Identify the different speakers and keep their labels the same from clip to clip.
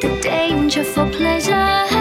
Speaker 1: Fires alive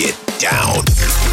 Speaker 2: get down.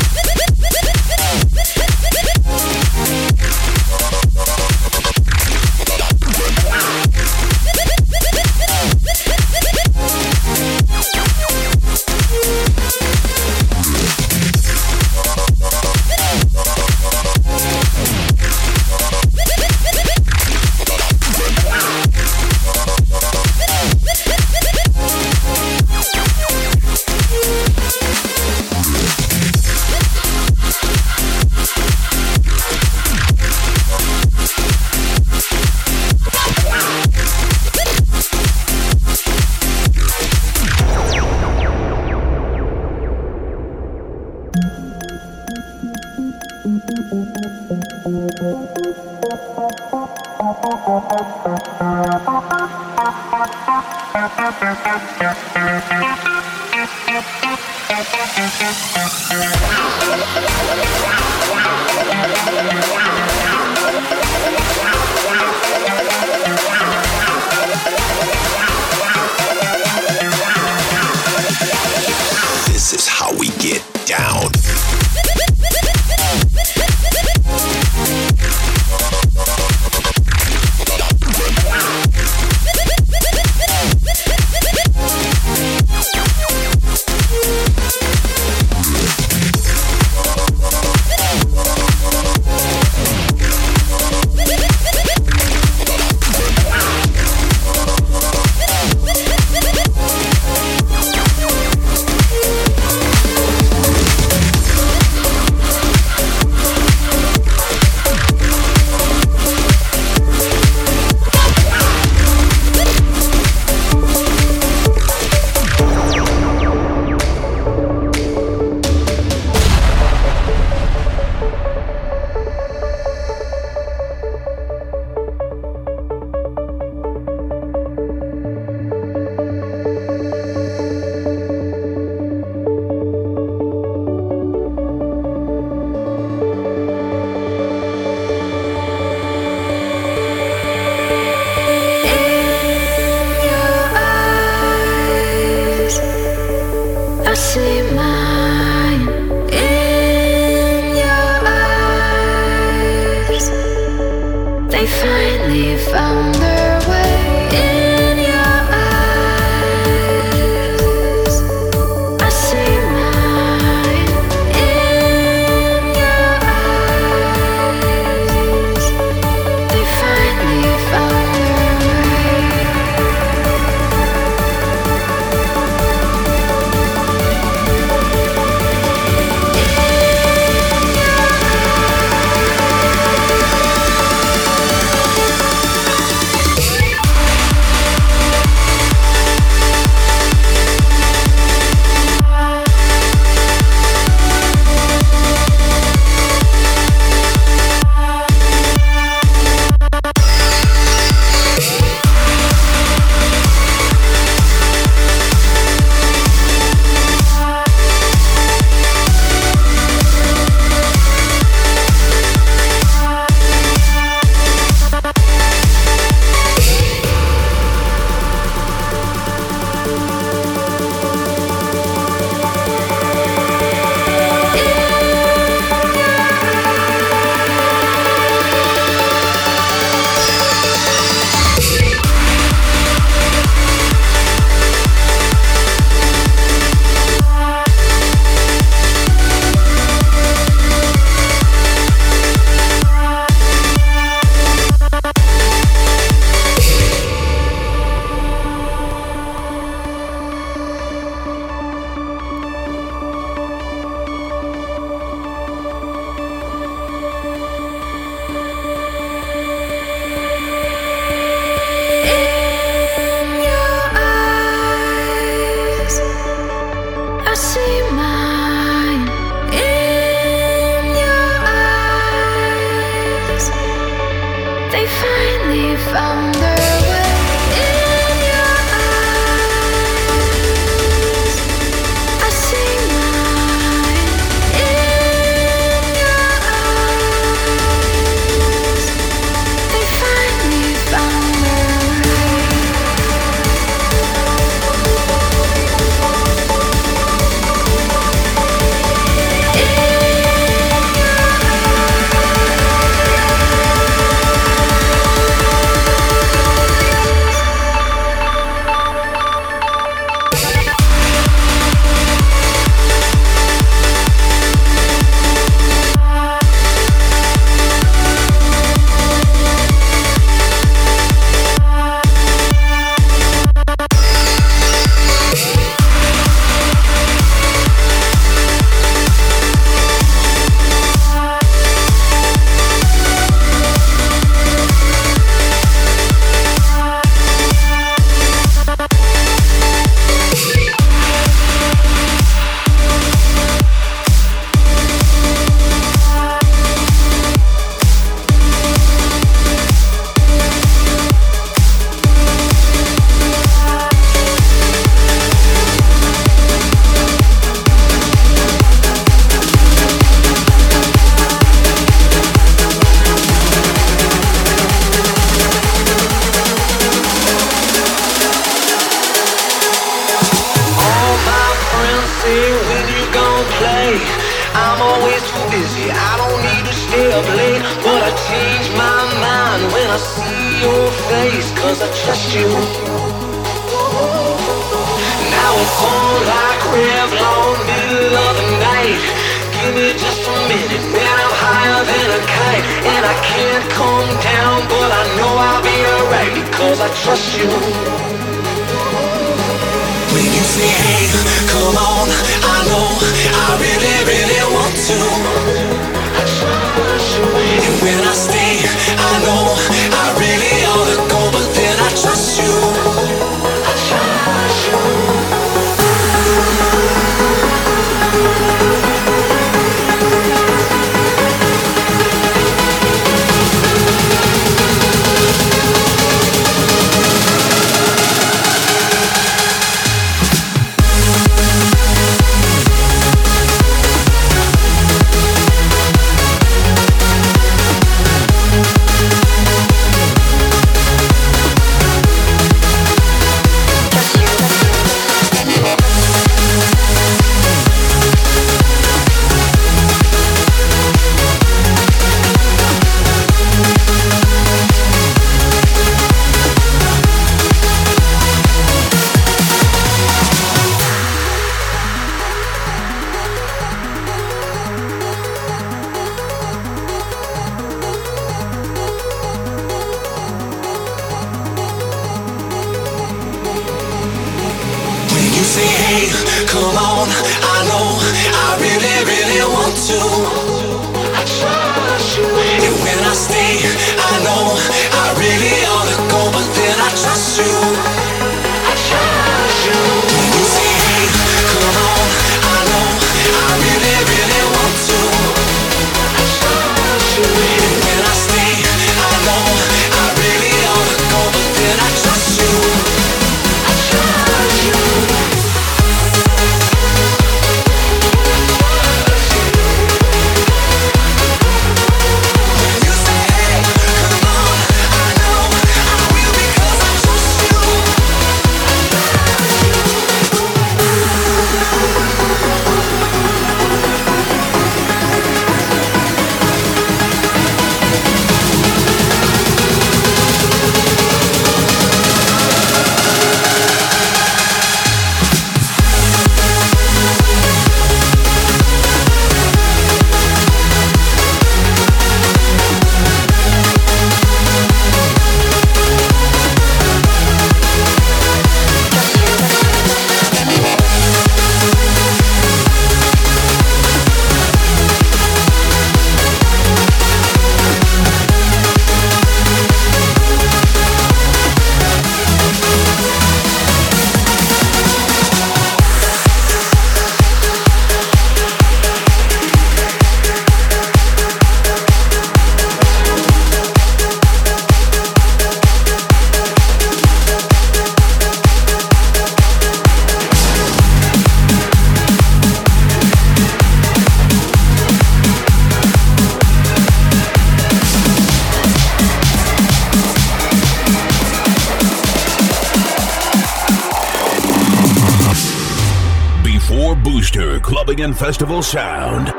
Speaker 3: Festival sound.